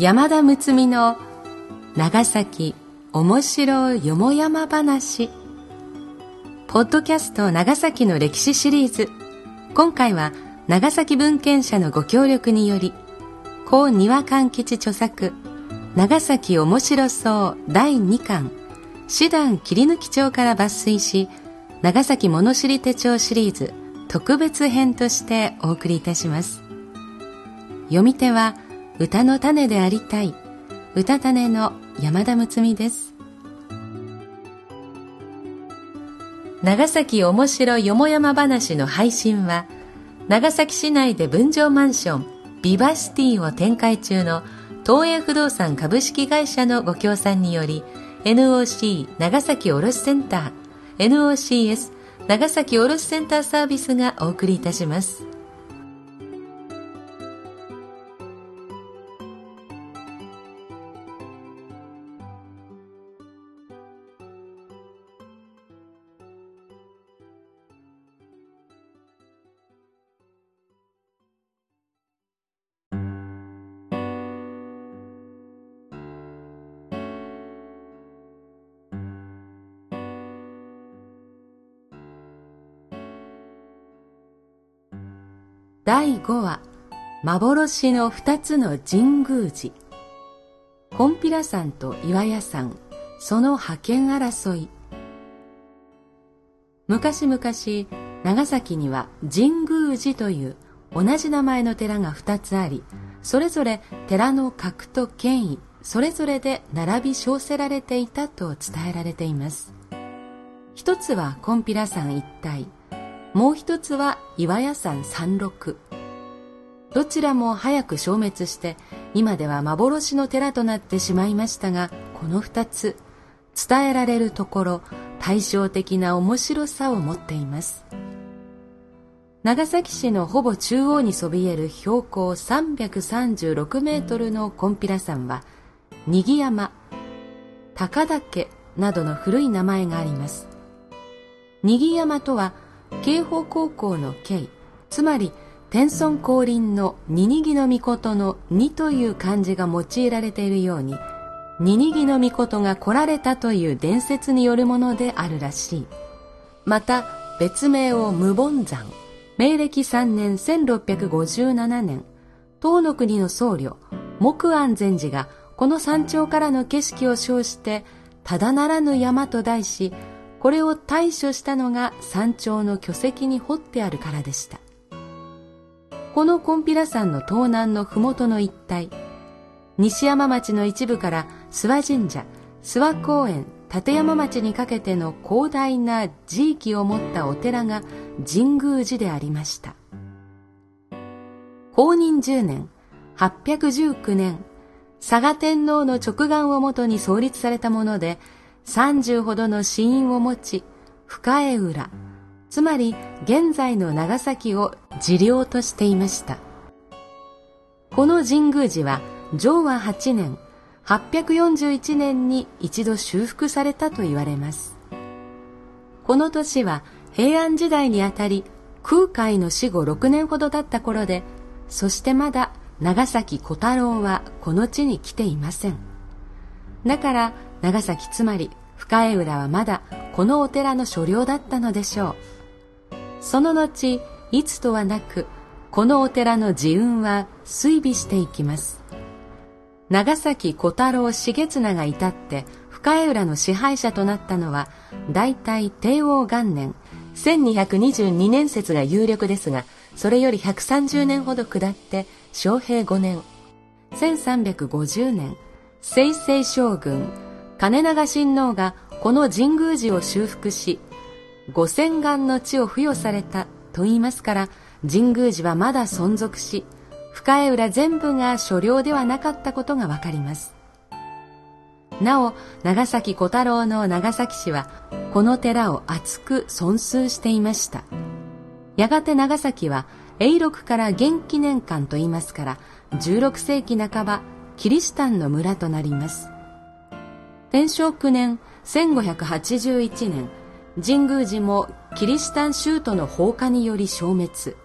山田睦美の長崎面白よもやま話。ポッドキャスト長崎の歴史シリーズ。今回は長崎文献社のご協力により高庭勘吉著作長崎面白そう第2巻師団切り抜き帳から抜粋し長崎物知り手帳シリーズ特別編としてお送りいたします。読み手は歌の種でありたい歌種の山田睦美です長崎面白よもやま話の配信は長崎市内で分譲マンションビバシティを展開中の東映不動産株式会社のご協賛により NOC 長崎卸センター NOCS 長崎卸センターサービスがお送りいたします。第5話幻の二つの神宮寺。コンピラ山と岩屋山その覇権争い。昔々長崎には神宮寺という同じ名前の寺が二つありそれぞれ寺の格と権威それぞれで並び称せられていたと伝えられています。一つはコンピラ山一帯。もう一つは岩屋山山麓どちらも早く消滅して今では幻の寺となってしまいましたがこの二つ伝えられるところ対照的な面白さを持っています。長崎市のほぼ中央にそびえる標高336メートルのコンピラ山はにぎ山高岳などの古い名前があります。にぎ山とは慶宝高校の慶つまり天孫降臨のニニギの御事の二という漢字が用いられているようにニニギの御事が来られたという伝説によるものであるらしい。また別名を無凡山明暦3年1657年東の国の僧侶木安禅寺がこの山頂からの景色を称してただならぬ山と題しこれを対処したのが山頂の巨石に彫ってあるからでした。このコンピラ山の東南の麓の一帯、西山町の一部から諏訪神社、諏訪公園、立山町にかけての広大な地域を持ったお寺が神宮寺でありました。公認10年、819年、佐賀天皇の直眼をもとに創立されたもので、30ほどの死因を持ち、深江浦、つまり現在の長崎を治療としていました。この神宮寺は昭和8年、841年に一度修復されたと言われます。この年は平安時代にあたり空海の死後6年ほど経った頃で、そしてまだ長崎小太郎はこの地に来ていません。だから長崎つまり深江浦はまだこのお寺の所領だったのでしょう。その後、いつとはなく、このお寺の自運は衰微していきます。長崎小太郎重綱が至って深江浦の支配者となったのは、大体帝王元年、1222年説が有力ですが、それより130年ほど下って、昌平5年、1350年、清々将軍、金長親王がこの神宮寺を修復し、五千岩の地を付与されたと言いますから、神宮寺はまだ存続し、深江浦全部が所領ではなかったことがわかります。なお、長崎小太郎の長崎市は、この寺を厚く尊崇していました。やがて長崎は、永禄から元気年間と言いますから、16世紀半ば、キリシタンの村となります。天正9年1581年神宮寺もキリシタン宗徒の放火により消滅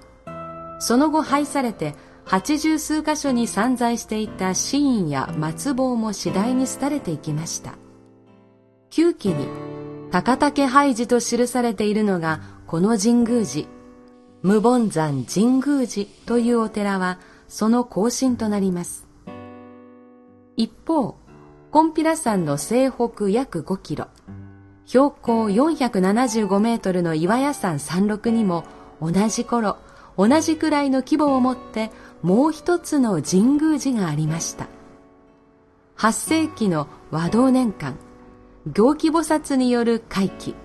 その後廃されて八十数箇所に散在していた寺院や松棒も次第に廃れていきました。旧記に高竹廃寺と記されているのがこの神宮寺、無凡山神宮寺というお寺はその更新となります。一方、コンピラ山の西北約5キロ、標高475メートルの岩屋山山麓にも同じ頃、同じくらいの規模を持ってもう一つの神宮寺がありました。8世紀の和道年間、行基菩薩による回帰。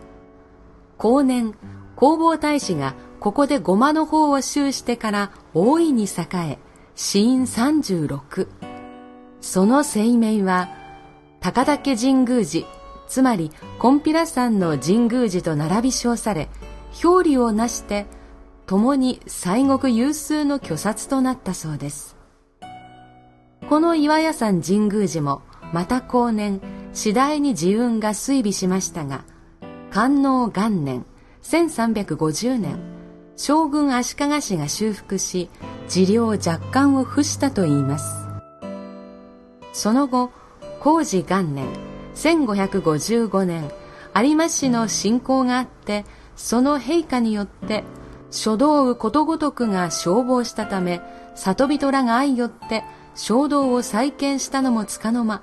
後年、弘法大師がここでごまの方を修してから大いに栄え、死因36。その生命は、高岳神宮寺、つまり、コンピラ山の神宮寺と並び称され、表裏をなして、共に西国有数の巨殺となったそうです。この岩屋山神宮寺も、また後年、次第に自運が衰微しましたが、観音元年、1350年、将軍足利氏が修復し、治療若干を付したといいます。その後、工事元年、1555年、有馬市の信仰があって、その陛下によって書道うことごとくが消防したため、里人らが相よって衝動を再建したのもつかの間、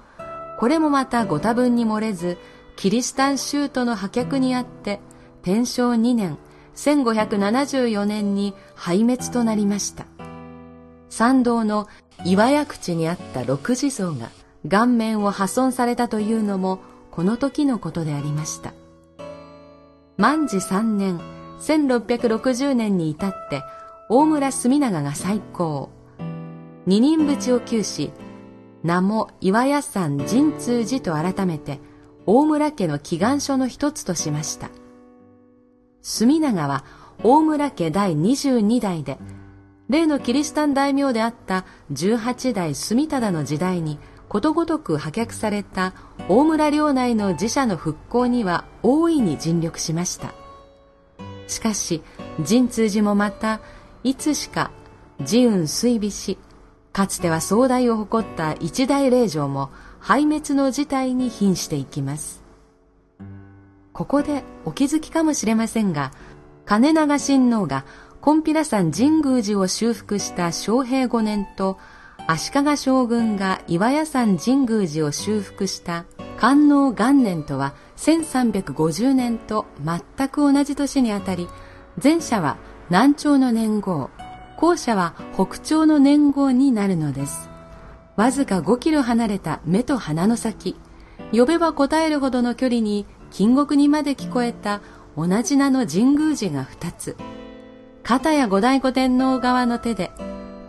これもまたご多分に漏れず、キリシタン宗徒の破却にあって、天正2年、1574年に壊滅となりました。参道の岩屋口にあった六地蔵が顔面を破損されたというのもこの時のことでありました。万事3年、1660年に至って大村住長が再興。二人淵を休し、名も岩屋山神通寺と改めて大村家の祈願書の一つとしました。住長は大村家第22代で、例のキリシタン大名であった18代住忠の時代にことごとく破却された大村領内の寺社の復興には大いに尽力しました。しかし、神通寺もまた、いつしか自運追尾し、かつては壮大を誇った一大霊場も壊滅の事態に瀕していきます。ここでお気づきかもしれませんが、金長親王がコンピラ山神宮寺を修復した昌平5年と、足利将軍が岩屋山神宮寺を修復した観音元年とは1350年と全く同じ年にあたり、前者は南朝の年号、後者は北朝の年号になるのです。わずか5キロ離れた目と鼻の先、呼べば答えるほどの距離に金国にまで聞こえた同じ名の神宮寺が2つ。片や後醍醐天皇側の手で、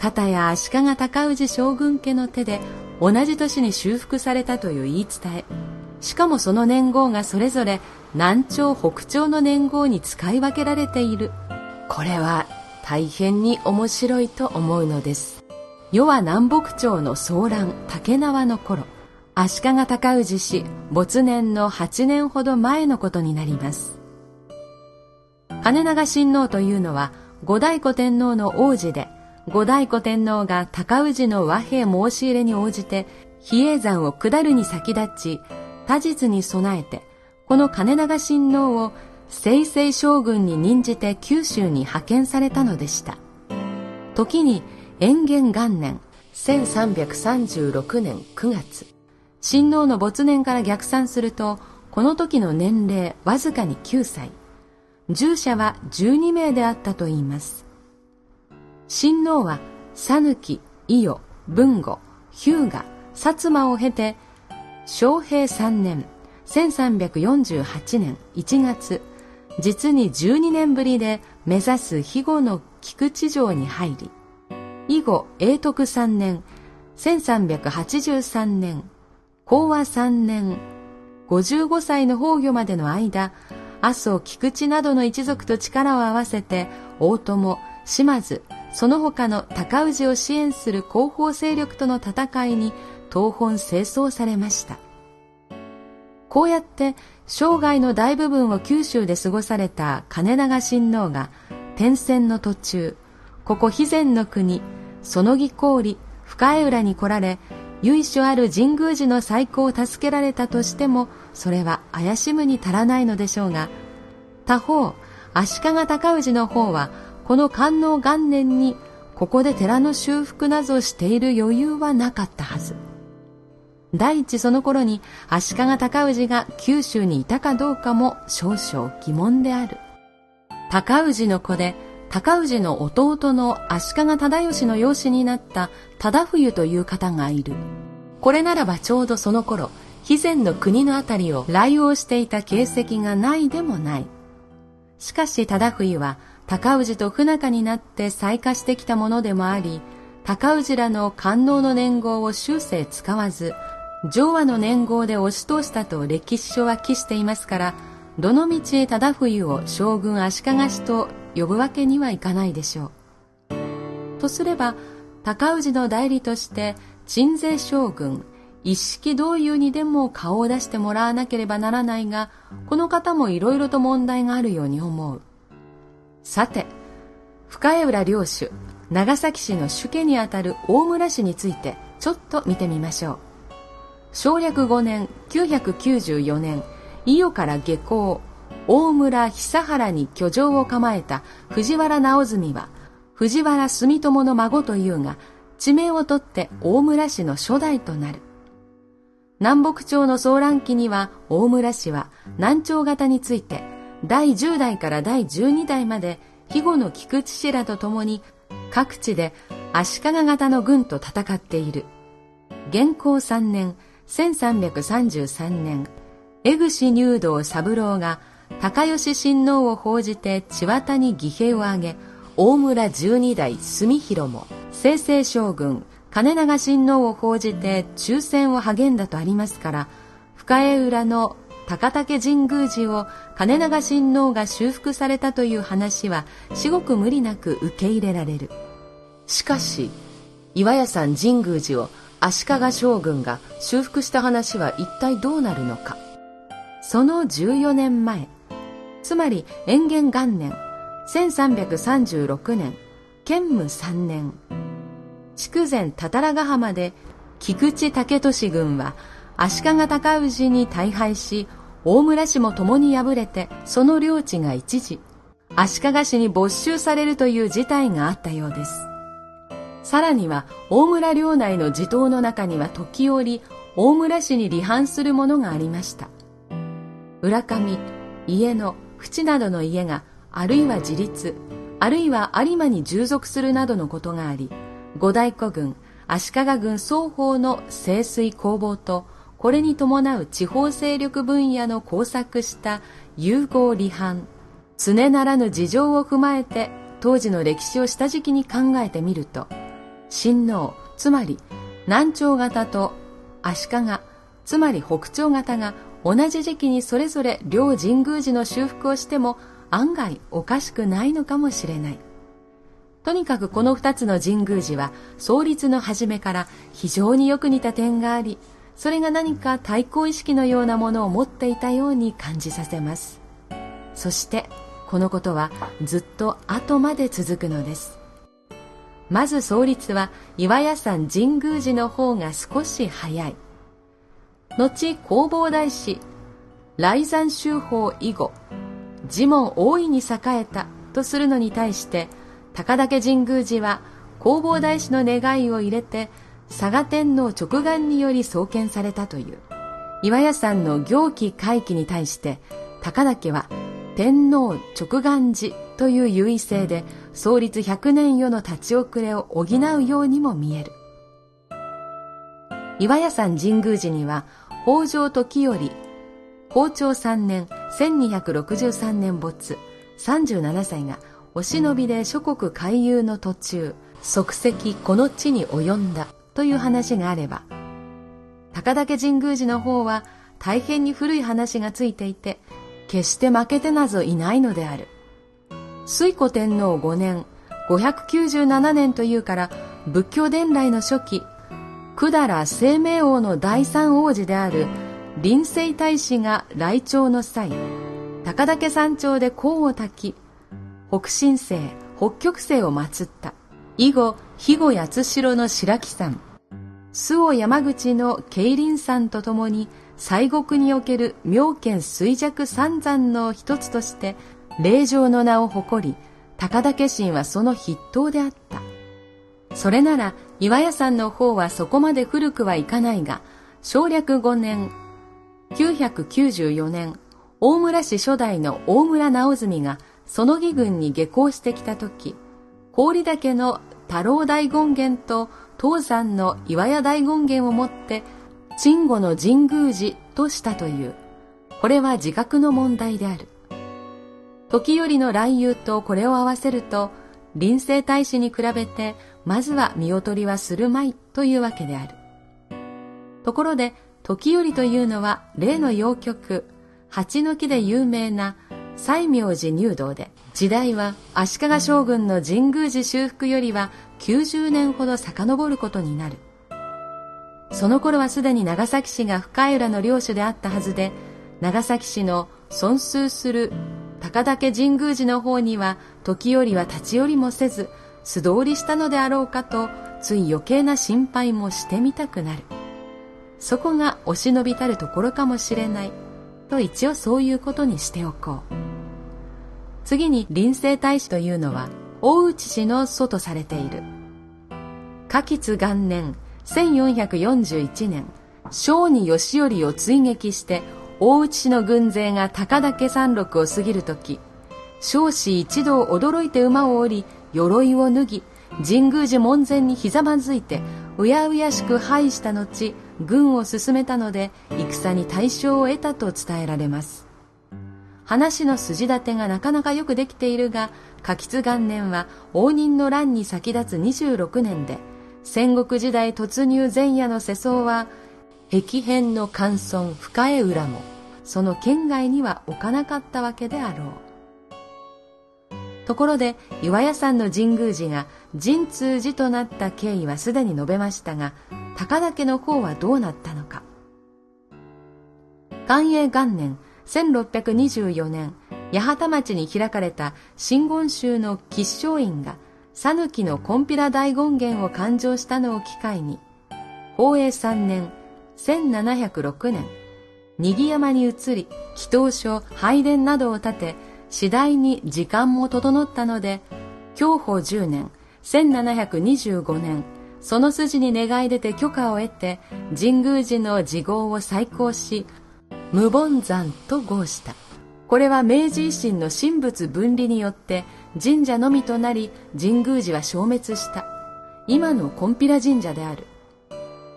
片や足利尊氏将軍家の手で同じ年に修復されたという言い伝え。しかもその年号がそれぞれ南朝北朝の年号に使い分けられている。これは大変に面白いと思うのです。世は南北朝の騒乱、竹縄の頃、足利尊氏氏没年の8年ほど前のことになります。羽長親王というのは後醍醐天皇の王子で、後醍醐天皇が高氏の和平申し入れに応じて、比叡山を下るに先立ち、他日に備えて、この金長親王を清々将軍に任じて九州に派遣されたのでした。時に延元元年、1336年9月、親王の没年から逆算すると、この時の年齢わずかに9歳。従者は12名であったといいます。親王は、讃岐、伊予、豊後、日向、薩摩を経て、昌平3年、1348年1月、実に12年ぶりで目指す肥後の菊池城に入り、以後永徳3年、1383年、昭和3年、55歳の崩御までの間、麻生菊池などの一族と力を合わせて、大友、島津、その他の高氏を支援する後方勢力との戦いに東本清掃されました。こうやって生涯の大部分を九州で過ごされた金長親王が転戦の途中、ここ肥前の国、そのぎ氷、深江浦に来られ、由緒ある神宮寺の再興を助けられたとしても、それは怪しむに足らないのでしょうが、他方、足利尊氏の方は、この観音元年に、ここで寺の修復などしている余裕はなかったはず。第一その頃に足利尊氏が九州にいたかどうかも少々疑問である。尊氏の子で、尊氏の弟の足利忠義の養子になった忠冬という方がいる。これならばちょうどその頃、肥前の国のあたりを来往していた形跡がないでもない。しかし忠冬は高氏と不仲になって再化してきたものでもあり、高氏らの官能の年号を終生使わず、上和の年号で押し通したと歴史書は記していますから、どの道へ忠冬を将軍足利氏と呼ぶわけにはいかないでしょう。とすれば、高氏の代理として、鎮西将軍、一式同友にでも顔を出してもらわなければならないが、この方もいろいろと問題があるように思う。さて、深浦領主、長崎市の主家にあたる大村氏について、ちょっと見てみましょう。省略5年994年伊予から下校大村久原に居城を構えた藤原直純は藤原住友の孫というが地名を取って大村氏の初代となる南北朝の騒乱期には大村氏は南朝型について第10代から第12代まで肥後の菊池氏らと共に各地で足利型の軍と戦っている。元寇3年1333年、江口入道三郎が高吉親王を報じて千綿に義兵を挙げ、大村十二代住広も、清々将軍金長親王を報じて抽選を励んだとありますから、深江浦の高竹神宮寺を金長親王が修復されたという話は至極無理なく受け入れられる。しかし、岩屋山神宮寺を足利将軍が修復した話は一体どうなるのか。その14年前、つまり延元元年、1336年、建武3年、筑前多々良ヶ浜で菊池武利軍は足利尊氏に大敗し、大村氏も共に敗れて、その領地が一時、足利氏に没収されるという事態があったようです。さらには大村領内の地頭の中には時折大村市に離反するものがありました浦上家の淵などの家があるいは自立あるいは有馬に従属するなどのことがあり五大古軍足利軍双方の清水攻防とこれに伴う地方勢力分野の工作した融合離反常ならぬ事情を踏まえて当時の歴史を下敷きに考えてみると親王、つまり南朝型と足利、つまり北朝型が同じ時期にそれぞれ両神宮寺の修復をしても案外おかしくないのかもしれない。とにかくこの二つの神宮寺は創立の初めから非常によく似た点があり、それが何か対抗意識のようなものを持っていたように感じさせます。そしてこのことはずっと後まで続くのです。まず創立は岩屋山神宮寺の方が少し早い。後弘法大師、来山修法以後、寺門大いに栄えたとするのに対して、高岳神宮寺は弘法大師の願いを入れて、佐賀天皇直眼により創建されたという。岩屋山の行基回帰に対して、高岳は天皇直眼寺という優位性で創立100年余の立ち遅れを補うようにも見える。岩屋山神宮寺には北条時頼、宝長3年1263年没37歳がお忍びで諸国回遊の途中即席この地に及んだという話があれば高岳神宮寺の方は大変に古い話がついていて決して負けてなぞいないのである水古天皇5年、597年というから仏教伝来の初期、百済生命王の第三王子である臨世大使が来朝の際、高岳山頂で香を焚き、北新星、北極星を祀った。以後、肥後八代の白木山、周防山口の慶林山とともに西国における妙見衰弱三山の一つとして霊場の名を誇り、高田家神はその筆頭であった。それなら岩屋山の方はそこまで古くはいかないが、省略5年、994年、大村市初代の大村直澄がその義軍に下校してきた時、氷岳の太郎大権現と東山の岩屋大権現をもって、鎮護の神宮寺としたという。これは自覚の問題である。時よりの乱遊とこれを合わせると、臨政大使に比べて、まずは見劣りはするまいというわけである。ところで、時よりというのは、例の洋曲、八の木で有名な西明寺入道で、時代は足利将軍の神宮寺修復よりは90年ほど遡ることになる。その頃はすでに長崎市が深浦の領主であったはずで、長崎市の尊崇する高岳神宮寺の方には時折は立ち寄りもせず素通りしたのであろうかとつい余計な心配もしてみたくなる。そこがお忍びたるところかもしれない。と一応そういうことにしておこう。次に臨政大使というのは大内氏の祖とされている嘉吉元年1441年小児義頼を追撃して大内氏の軍勢が高岳山麓を過ぎるとき、少子一同驚いて馬を降り、鎧を脱ぎ、神宮寺門前にひざまずいて、うやうやしく拝した後、軍を進めたので、戦に大勝を得たと伝えられます。話の筋立てがなかなかよくできているが、嘉吉元年は応仁の乱に先立つ26年で、戦国時代突入前夜の世相は、壁変の寒村深江浦も、その県外には置かなかったわけであろう。ところで岩屋山の神宮寺が神通寺となった経緯はすでに述べましたが高田家の方はどうなったのか寛永元年1624年八幡町に開かれた真言宗の吉祥院が讃岐の金毘羅大権現を勘定したのを機会に宝永3年1706年にぎ山に移り、祈祷所、拝殿などを建て、次第に時間も整ったので、享保10年、1725年、その筋に願い出て許可を得て、神宮寺の事号を再興し、無凡山と号した。これは明治維新の神仏分離によって神社のみとなり神宮寺は消滅した。今の金毘羅神社である。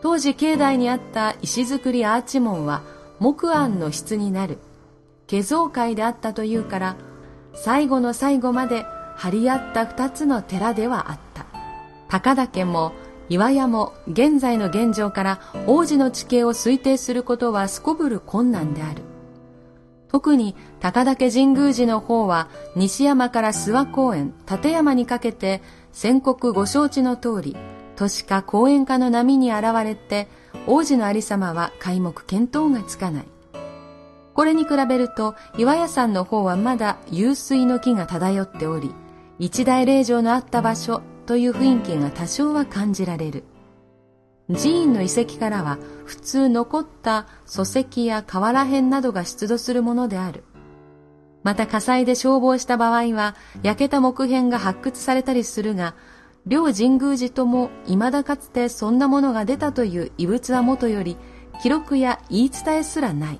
当時境内にあった石造りアーチ門は木案の質になる化造会であったというから最後の最後まで張り合った二つの寺ではあった高岳も岩屋も現在の現状から王子の地形を推定することはすこぶる困難である特に高岳神宮寺の方は西山から諏訪公園立山にかけて先国ご承知の通り都市化公園化の波に現れて王子のありさまは皆目見当がつかない。これに比べると岩屋山の方はまだ湧水の木が漂っており、一大霊場のあった場所という雰囲気が多少は感じられる。寺院の遺跡からは普通残った礎石や瓦片などが出土するものである。また火災で消防した場合は焼けた木片が発掘されたりするが、両神宮寺とも未だかつてそんなものが出たという遺物はもとより記録や言い伝えすらない。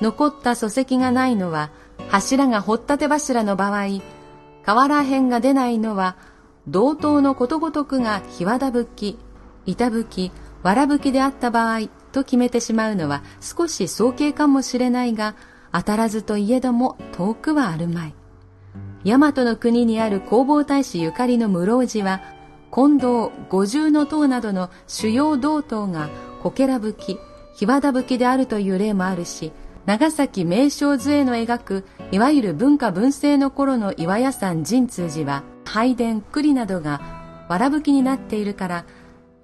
残った礎石がないのは柱が掘ったて柱の場合、瓦片が出ないのは同等のことごとくが日和田吹き、板吹き、藁吹きであった場合と決めてしまうのは少し早計かもしれないが、当たらずといえども遠くはあるまい。大和の国にある弘法大師ゆかりの室生寺は、近藤五重の塔などの主要道塔がこけら吹き、日和田吹きであるという例もあるし、長崎名称図への描く、いわゆる文化文政の頃の岩屋山神通寺は、拝殿、栗などが藁吹きになっているから、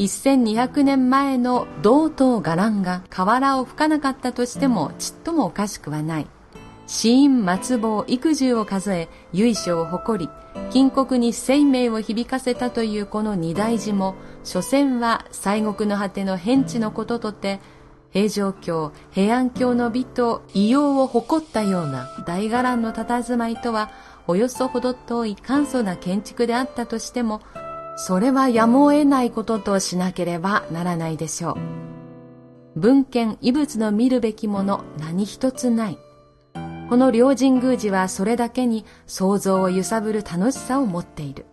1200年前の道東伽藍が瓦を吹かなかったとしてもちっともおかしくはない。死因末亡育児を数え由緒を誇り金国に生命を響かせたというこの二大寺も所詮は西国の果ての変地のこととて平城京平安京の美と異様を誇ったような大伽藍の佇まいとはおよそほど遠い簡素な建築であったとしてもそれはやむを得ないこととしなければならないでしょう文献異物の見るべきもの何一つないこの両神宮寺はそれだけに想像を揺さぶる楽しさを持っている。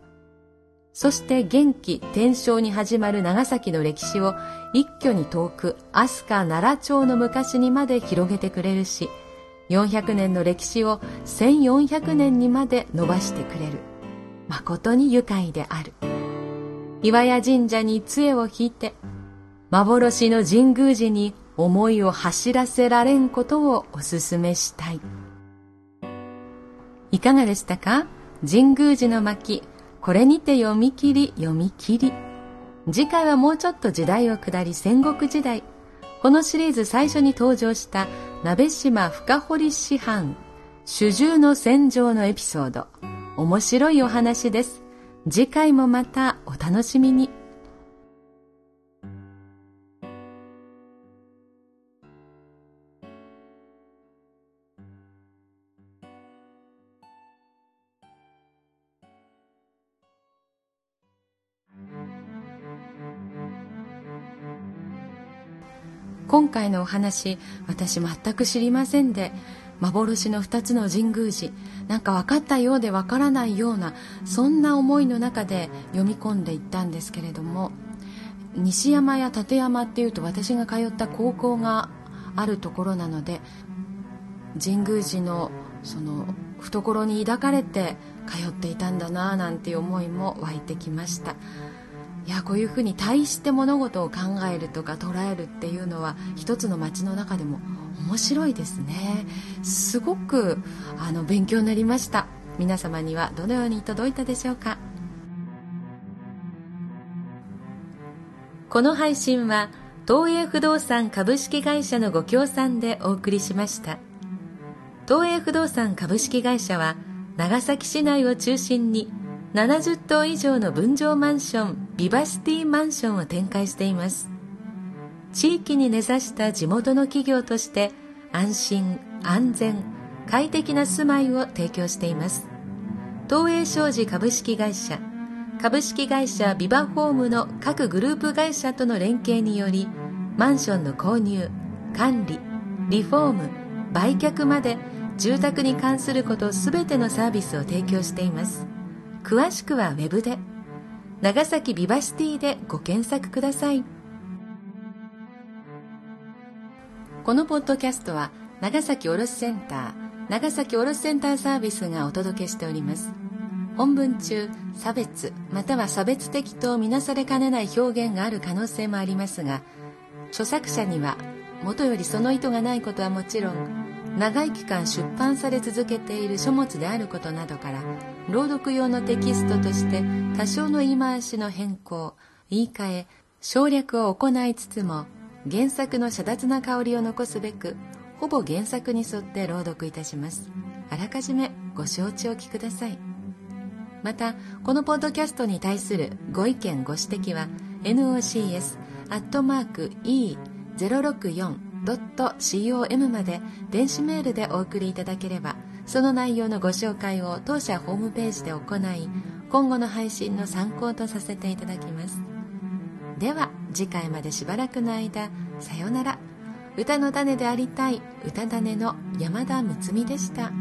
そして元気天正に始まる長崎の歴史を一挙に遠く飛鳥奈良町の昔にまで広げてくれるし、400年の歴史を1400年にまで伸ばしてくれる。誠に愉快である。岩屋神社に杖を引いて、幻の神宮寺に思いを走らせられんことをお勧めしたい。いかがでしたか？神宮寺の巻、これにて読み切り読み切り。次回はもうちょっと時代を下り戦国時代。このシリーズ最初に登場した鍋島深堀師範、主従の戦場のエピソード。面白いお話です。次回もまたお楽しみに。今回のお話私全く知りませんで幻の2つの神宮寺なんか分かったようで分からないようなそんな思いの中で読み込んでいったんですけれども西山や立山っていうと私が通った高校があるところなので神宮寺のその懐に抱かれて通っていたんだななんて思いも湧いてきました。いやこういうふうに対して物事を考えるとか捉えるっていうのは一つの街の中でも面白いですね。すごくあの勉強になりました。皆様にはどのように届いたでしょうか？この配信は東映不動産株式会社のご協賛でお送りしました。東映不動産株式会社は長崎市内を中心に70棟以上の分譲マンションビバシティマンションを展開しています。地域に根ざした地元の企業として安心安全快適な住まいを提供しています。東映商事株式会社株式会社ビバホームの各グループ会社との連携によりマンションの購入管理リフォーム売却まで住宅に関することすべてのサービスを提供しています。詳しくはウェブで。長崎ビバシティでご検索ください。このポッドキャストは長崎卸センター長崎卸センターサービスがお届けしております。本文中差別または差別的とみなされかねない表現がある可能性もありますが著作者にはもとよりその意図がないことはもちろん長い期間出版され続けている書物であることなどから朗読用のテキストとして多少の言い回しの変更言い換え省略を行いつつも原作の遮奪な香りを残すべくほぼ原作に沿って朗読いたします。あらかじめご承知おきください。またこのポッドキャストに対するご意見ご指摘は nocs.e064 .com まで電子メールでお送りいただければその内容のご紹介を当社ホームページで行い今後の配信の参考とさせていただきますでは次回までしばらくの間さようなら歌の種でありたい歌種の山田睦美でした。